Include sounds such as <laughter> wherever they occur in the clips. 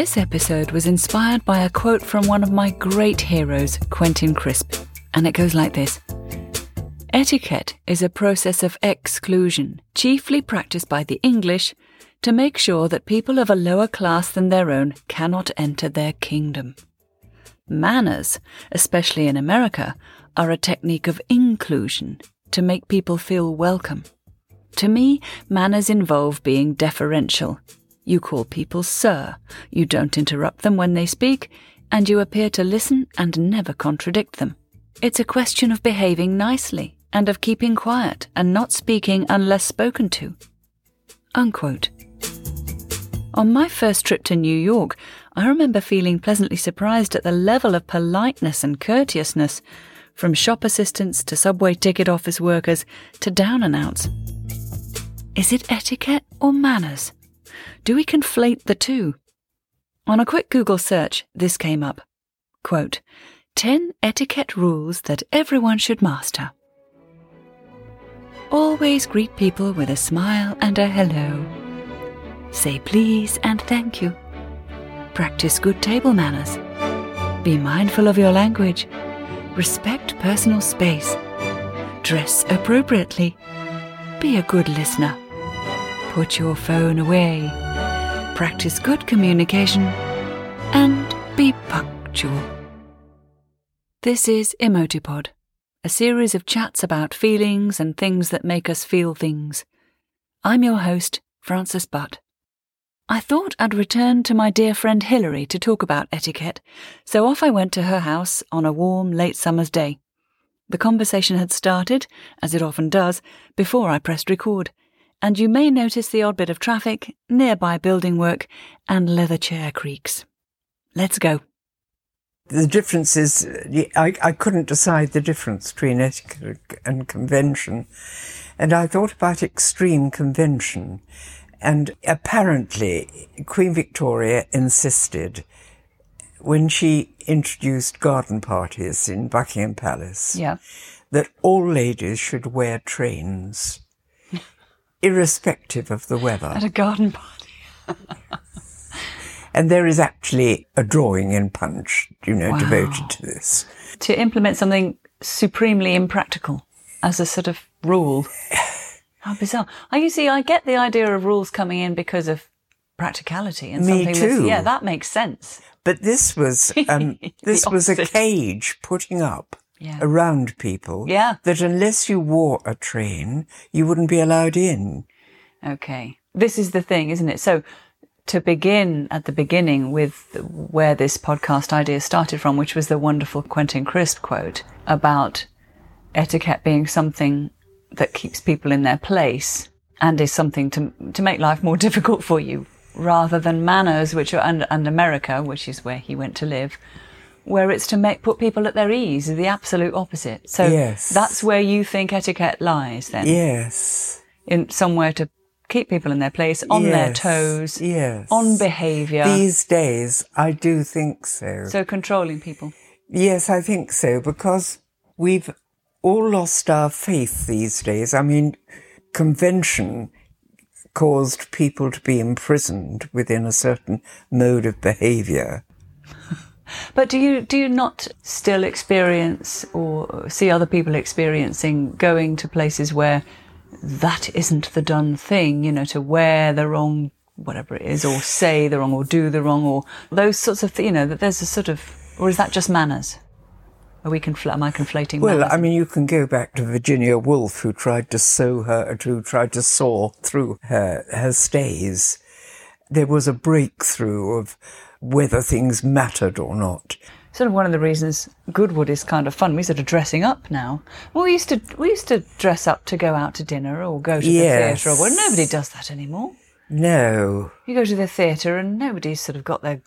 This episode was inspired by a quote from one of my great heroes, Quentin Crisp, and it goes like this Etiquette is a process of exclusion, chiefly practiced by the English to make sure that people of a lower class than their own cannot enter their kingdom. Manners, especially in America, are a technique of inclusion to make people feel welcome. To me, manners involve being deferential. You call people sir, you don't interrupt them when they speak, and you appear to listen and never contradict them. It's a question of behaving nicely and of keeping quiet and not speaking unless spoken to. Unquote. On my first trip to New York, I remember feeling pleasantly surprised at the level of politeness and courteousness, from shop assistants to subway ticket office workers to down and outs. Is it etiquette or manners? Do we conflate the two? On a quick Google search, this came up. Quote, 10 etiquette rules that everyone should master. Always greet people with a smile and a hello. Say please and thank you. Practice good table manners. Be mindful of your language. Respect personal space. Dress appropriately. Be a good listener. Put your phone away. Practice good communication. And be punctual. This is Emotipod a series of chats about feelings and things that make us feel things. I'm your host, Frances Butt. I thought I'd return to my dear friend Hilary to talk about etiquette, so off I went to her house on a warm, late summer's day. The conversation had started, as it often does, before I pressed record, and you may notice the odd bit of traffic, nearby building work, and leather chair creaks. Let's go the difference is uh, I, I couldn't decide the difference between etiquette and convention. And I thought about extreme convention. And apparently, Queen Victoria insisted when she introduced garden parties in Buckingham Palace yeah. that all ladies should wear trains, irrespective of the weather. At a garden party. And there is actually a drawing in Punch, you know, wow. devoted to this. To implement something supremely impractical as a sort of rule. How bizarre. I you see, I get the idea of rules coming in because of practicality and Me something too. yeah, that makes sense. But this was um, <laughs> this was a cage putting up yeah. around people. Yeah. That unless you wore a train, you wouldn't be allowed in. Okay. This is the thing, isn't it? So to begin at the beginning with where this podcast idea started from, which was the wonderful Quentin Crisp quote about etiquette being something that keeps people in their place and is something to, to make life more <laughs> difficult for you rather than manners, which are, and, and America, which is where he went to live, where it's to make, put people at their ease, is the absolute opposite. So yes. that's where you think etiquette lies then. Yes. In somewhere to keep people in their place, on yes, their toes, yes. on behaviour. These days, I do think so. So controlling people. Yes, I think so, because we've all lost our faith these days. I mean, convention caused people to be imprisoned within a certain mode of behaviour. But do you do you not still experience or see other people experiencing going to places where that isn't the done thing, you know, to wear the wrong, whatever it is, or say the wrong, or do the wrong, or those sorts of, th- you know, that there's a sort of, or is that just manners? Are we confl- am I conflating? Well, manners? I mean, you can go back to Virginia Woolf, who tried to sew her, who tried to saw through her her stays. There was a breakthrough of whether things mattered or not sort of one of the reasons Goodwood is kind of fun. We sort of dressing up now. Well, we used to we used to dress up to go out to dinner or go to yes. the theatre. Well, nobody does that anymore. No. You go to the theatre and nobody's sort of got their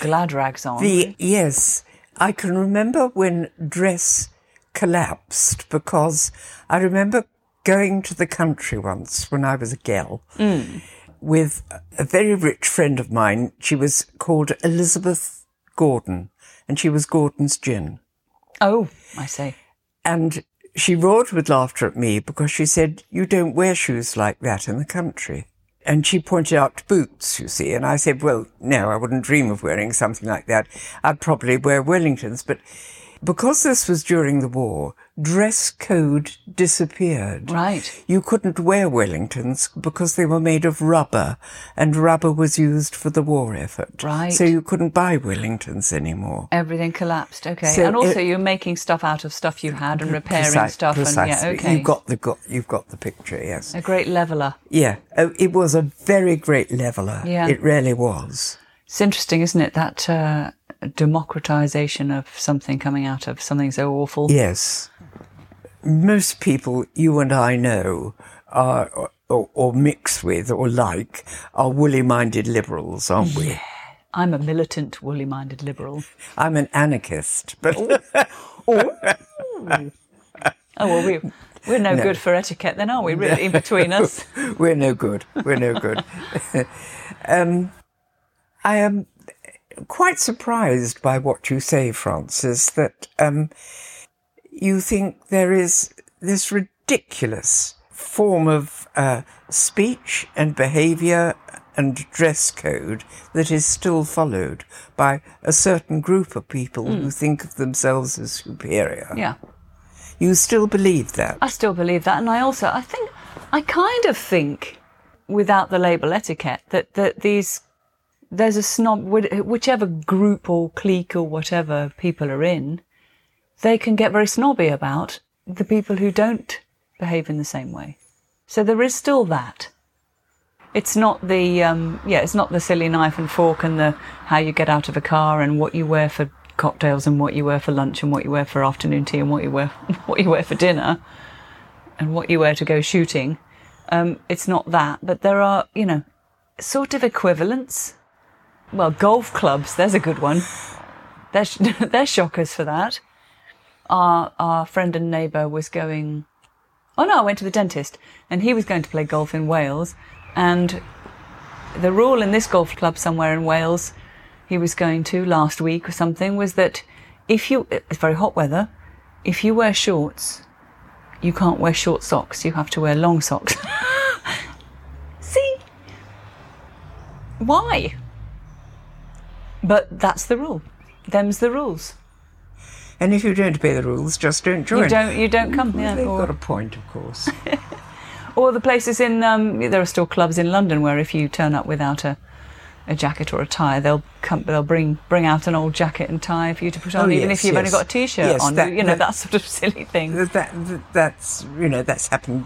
glad rags on. The, yes, I can remember when dress collapsed because I remember going to the country once when I was a girl. Mm. With a very rich friend of mine. She was called Elizabeth Gordon and she was Gordon's gin. Oh, I see. And she roared with laughter at me because she said, You don't wear shoes like that in the country. and she pointed out boots, you see, and I said, well, no, I wouldn't dream of wearing something like that. I'd probably wear Wellingtons, but because this was during the war, dress code disappeared. Right. You couldn't wear Wellingtons because they were made of rubber, and rubber was used for the war effort. Right. So you couldn't buy Wellingtons anymore. Everything collapsed. Okay. So and also, it- you're making stuff out of stuff you had and repairing Preci- stuff. And precisely. yeah, okay. You've got the got, you've got the picture. Yes. a great leveler. Yeah. Oh, it was a very great leveler. Yeah. It really was. It's interesting, isn't it? That uh, democratization of something coming out of something so awful. Yes. Most people you and I know are, or, or, mix with or like are woolly minded liberals, aren't we? I'm a militant, woolly-minded liberal. <laughs> I'm an anarchist, but <laughs> Oh well, we we're no, good for etiquette, then, are we? Really, in between us. <laughs> we're no good. We're no good. um, I am quite surprised by what you say, Frances, that um, you think there is this ridiculous form of uh, speech and behaviour and dress code that is still followed by a certain group of people who think of themselves as superior. Yeah. You still believe that? I still believe that, and I also I think I kind of think, without the label etiquette, that that these there's a snob whichever group or clique or whatever people are in, they can get very snobby about the people who don't behave in the same way. So there is still that. It's not the um, yeah, it's not the silly knife and fork and the how you get out of a car and what you wear for cocktails and what you wear for lunch and what you wear for afternoon tea and what you wear <laughs> what you wear for dinner and what you wear to go shooting. Um, it's not that, but there are you know sort of equivalents. Well, golf clubs. There's a good one. They're sh- <laughs> they're shockers for that. Our our friend and neighbour was going. Oh no, I went to the dentist, and he was going to play golf in Wales, and the rule in this golf club somewhere in Wales, he was going to last week or something, was that if you it's very hot weather, if you wear shorts, you can't wear short socks. You have to wear long socks. <laughs> See, why? But that's the rule. Them's the rules. And if you don't obey the rules, just don't join. You don't. You don't come. Yeah, They've or- got a point, of course. <laughs> Or the places in um, there are still clubs in London where if you turn up without a, a jacket or a tie, they'll come, they'll bring bring out an old jacket and tie for you to put on, Oh, even yes, if you've only got a t-shirt Yes, on. that- you know that- that, sort of silly thing. that, that, that's you know that's happened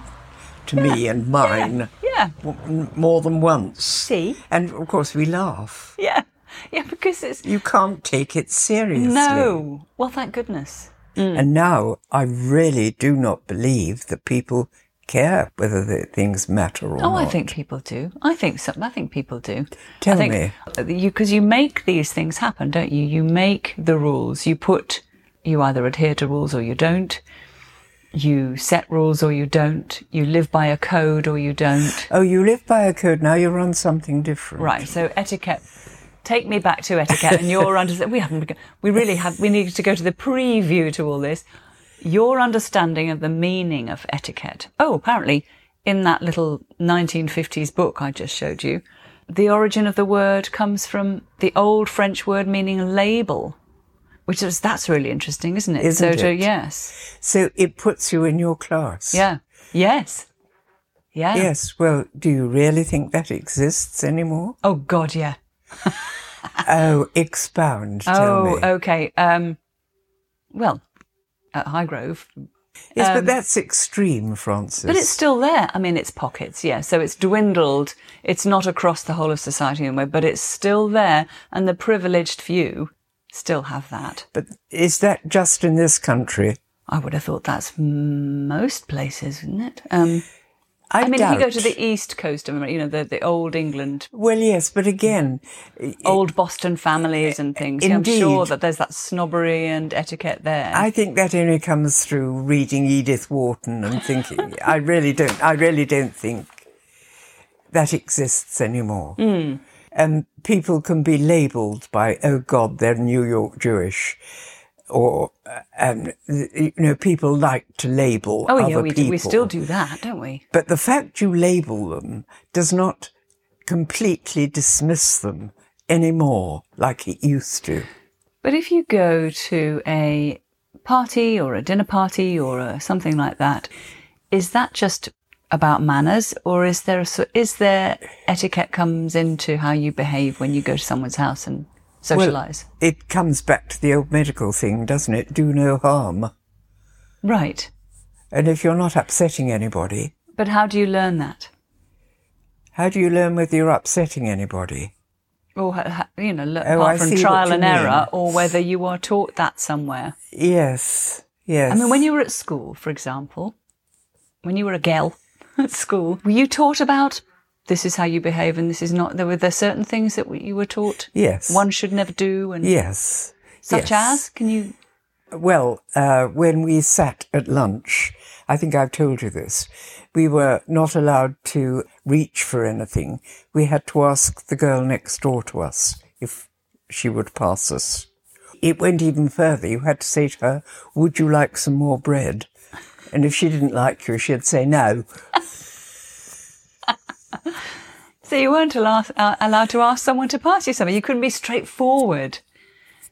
to me and mine Yeah, w- more than once. See? and of course we laugh. yeah, <laughs> yeah. Because it's You can't take it seriously. no. Well, thank goodness. Mm. And now I really do not believe that people care whether the things matter or Oh, not. Oh, I think people do. I think so. I think people do. Tell I think me. you because you make these things happen, don't you? You make the rules. You put you either adhere to rules or you don't. You set rules or you don't. You live by a code or you don't. Oh, you live by a code. Now you're on something different. Right. So etiquette. Take me back to etiquette, and your <laughs> under. We haven't. We really have. We need to go to the preview to all this. Your understanding of the meaning of etiquette. Oh, apparently, in that little 1950s book I just showed you, the origin of the word comes from the old French word meaning label, which is that's really interesting, isn't it? Isn't so to it? yes, So it puts you in your class. yeah, yes, yeah. Yes. Well, do you really think that exists anymore? Oh God, yeah. <laughs> Oh, expound. Tell Oh, okay. Um, well, at Highgrove, yes, but that's extreme, Frances. um, but it's still there. I mean, it's pockets, yeah. So it's dwindled. It's not across the whole of society anyway, but it's still there, and the privileged few still have that. But is that just in this country? I would have thought that's most places, isn't it? Um, I, I mean, doubt. if you go to the east coast of America, you know, the, the old England, Well, yes, but again, old Boston families and things, yeah, I'm sure that there's that snobbery and etiquette there. I think that only comes through reading Edith Wharton and thinking. I really don't. I really don't think that exists anymore. Hmm. And people can be labelled by, oh God, they're New York Jewish, or um, you know, people like to label oh, other yeah, we, do, we still do that, don't we? But the fact you label them does not completely dismiss them anymore like it used to. But if you go to a party or a dinner party or a, something like that, is that just about manners, or is there a, is there etiquette comes into how you behave when you go to someone's house and socialize? It comes back to the old medical thing, doesn't it? Do no harm. right. And if you're not upsetting anybody, But how do you learn that? how do you learn whether you're upsetting anybody? Or you know, look, Oh, I apart from trial and error, or whether you are taught that somewhere. Yes, yes. I mean, when you were at school, for example, when you were a girl <laughs> at school, were you taught about this is how you behave and this is not? There were there certain things that you were taught Yes. one should never do, and Yes. such yes. as can you? Well, uh, when we sat at lunch, I think I've told you this, we were not allowed to reach for anything. We had to ask the girl next door to us if she would pass us. It went even further. You had to say to her, Would you like some more bread? And if she didn't like you, she'd say no. So you weren't allowed, uh, allowed to ask someone to pass you something. You couldn't be straightforward.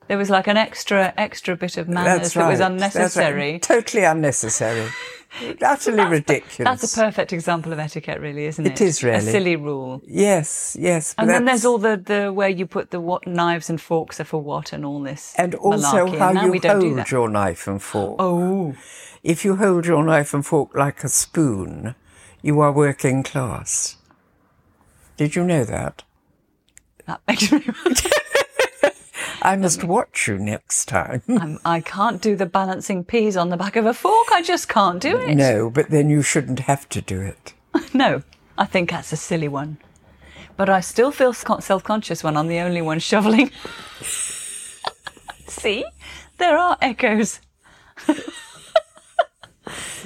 There was like an extra extra bit of manners That's that right. was That's right. unnecessary. Totally unnecessary. Utterly ridiculous. That's a perfect example of etiquette, really, isn't it? It is really a silly rule. Yes, yes. And then there's all the, the where you put the what knives and forks are for what and all this. And also malarkey. how And you hold your knife and fork. Oh, If you hold your knife and fork like a spoon, you are working class. Did you know that? that makes me. <laughs> <laughs> I must watch you next time. <laughs> I'm, I can't do the balancing peas on the back of a fork. I just can't do it. no, but then you shouldn't have to do it. No, I think that's a silly one. But I still feel self conscious when I'm the only one shoveling. See, there are echoes.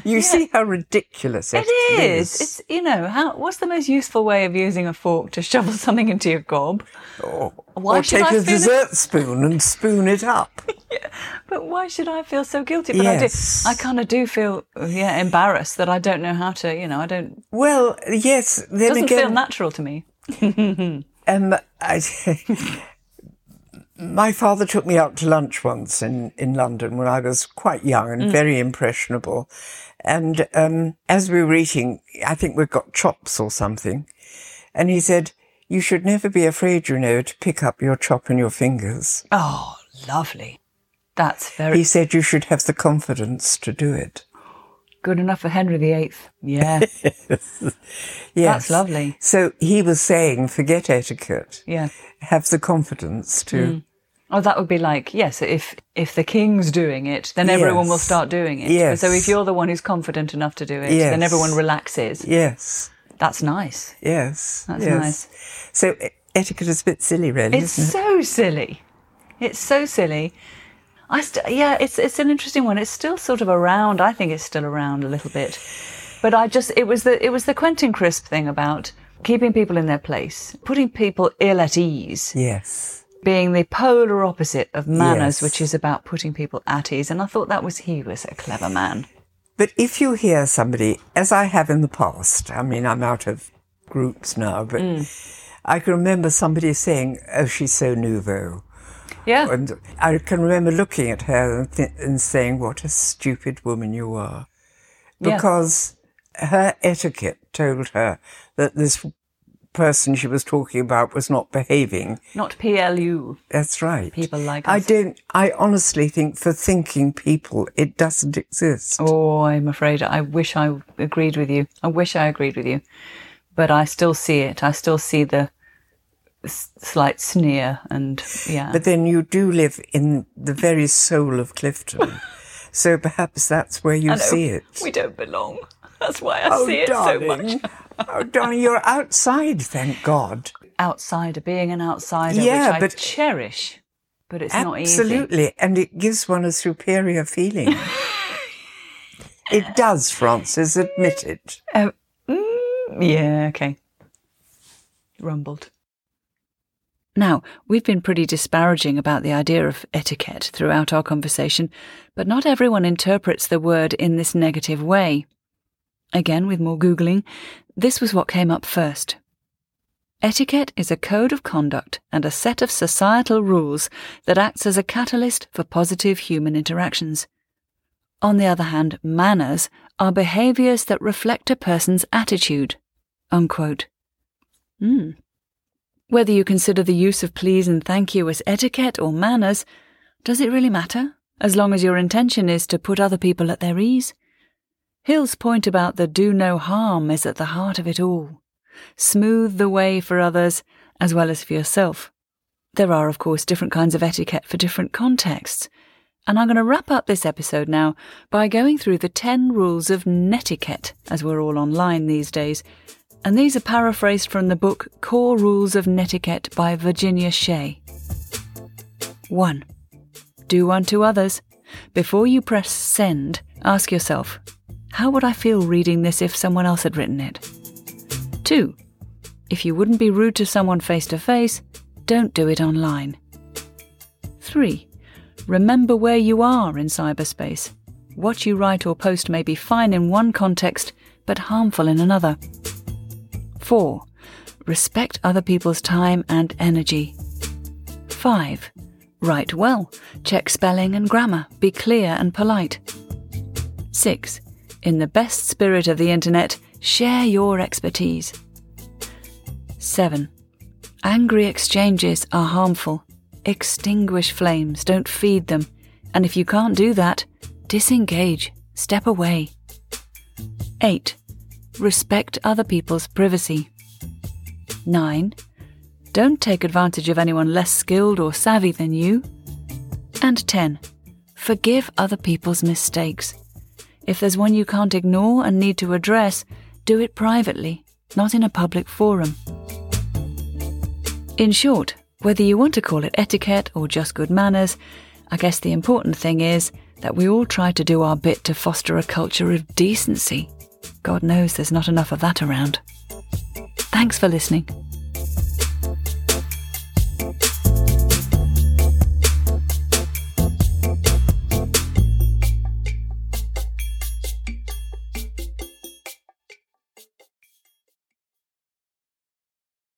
You see how ridiculous It is. It's It's you know how. What's the most useful way of using a fork to shovel <laughs> something into your gob? Or, Why or take I a dessert spoon and spoon it up. <laughs> But why should I feel so guilty? But Yes. I do. I kind of do feel yeah embarrassed that I don't know how to. You know, I don't. Well, yes. Then Doesn't again, feel natural to me. <laughs> Um, I, my father took me out to lunch once in, in London when I was quite young and very impressionable. And um, as we were eating, I think we got chops or something. And he said, You should never be afraid, you know, to pick up your chop in your fingers. Oh, lovely. That's very He said you should have the confidence to do it. good enough for Henry VIII. Yeah, <laughs> Yes. lovely. So he was saying, forget etiquette. yeah. Have the confidence to. Oh, that would be like yes. If if the king's doing it, then everyone will start doing it. Yes. So if you're the one who's confident enough to do it, then everyone relaxes. Yes. That's nice. Yes. That's yes. nice. So etiquette is a bit silly, really, It's isn't it? so silly. It's so silly. I st- yeah, it's it's an interesting one. It's still sort of around. I think it's still around a little bit. But I just it was the it was the Quentin Crisp thing about keeping people in their place, putting people ill at ease, Yes. Being the polar opposite of manners, Yes. which is about putting people at ease. And I thought that was he was a clever man. But if you hear somebody, as I have in the past, I mean, I'm out of groups now, but Mm. I can remember somebody saying, oh, she's so nouveau. Yeah. And I can remember looking at her and, th- and saying, what a stupid woman you are. Yeah. Because her etiquette told her that this person she was talking about was not behaving. Not PLU. That's right. People like I don't, I honestly think for thinking people, it doesn't exist. Oh, I'm afraid I wish I agreed with you. I wish I agreed with you. But I still see it. I still see the slight sneer and yeah. But then you do live in the very soul of Clifton. <laughs> so perhaps that's where you see it. We don't belong. That's why I see it so much. oh, darling, you're outside, thank God. Outsider, being an outsider, Yeah, which I but- cherish. But it's not easy. Absolutely. And it gives one a superior feeling. <laughs> it does, Frances, admit it. Uh, mm, yeah, okay. Rumbled. Now, we've been pretty disparaging about the idea of etiquette throughout our conversation, but not everyone interprets the word in this negative way. Again, with more Googling, this was what came up first. Etiquette is a code of conduct and a set of societal rules that acts as a catalyst for positive human interactions. On the other hand, manners are behaviours that reflect a person's attitude. Mm. Whether you consider the use of please and thank you as etiquette or manners, does it really matter, as long as your intention is to put other people at their ease? Hill's point about the do no harm is at the heart of it all. Smooth the way for others as well as for yourself. There are, of course, different kinds of etiquette for different contexts, and I'm going to wrap up this episode now by going through the 10 rules of netiquette, as we're all online these days. And these are paraphrased from the book Core Rules of Netiquette by Virginia Shea. 1. Do unto others. Before you press send, ask yourself, how would I feel reading this if someone else had written it? 2. If you wouldn't be rude to someone face to face, don't do it online. 3. Remember where you are in cyberspace. What you write or post may be fine in one context, but harmful in another. 4. Respect other people's time and energy. 5. Write well. Check spelling and grammar. Be clear and polite. 6. In the best spirit of the internet, share your expertise. 7. Angry exchanges are harmful. Extinguish flames, don't feed them. And if you can't do that, disengage, step away. 8. Respect other people's privacy. 9. Don't take advantage of anyone less skilled or savvy than you. And 10. Forgive other people's mistakes. If there's one you can't ignore and need to address, do it privately, not in a public forum. In short, whether you want to call it etiquette or just good manners, I guess the important thing is that we all try to do our bit to foster a culture of decency. God knows there's not enough of that around. Thanks for listening.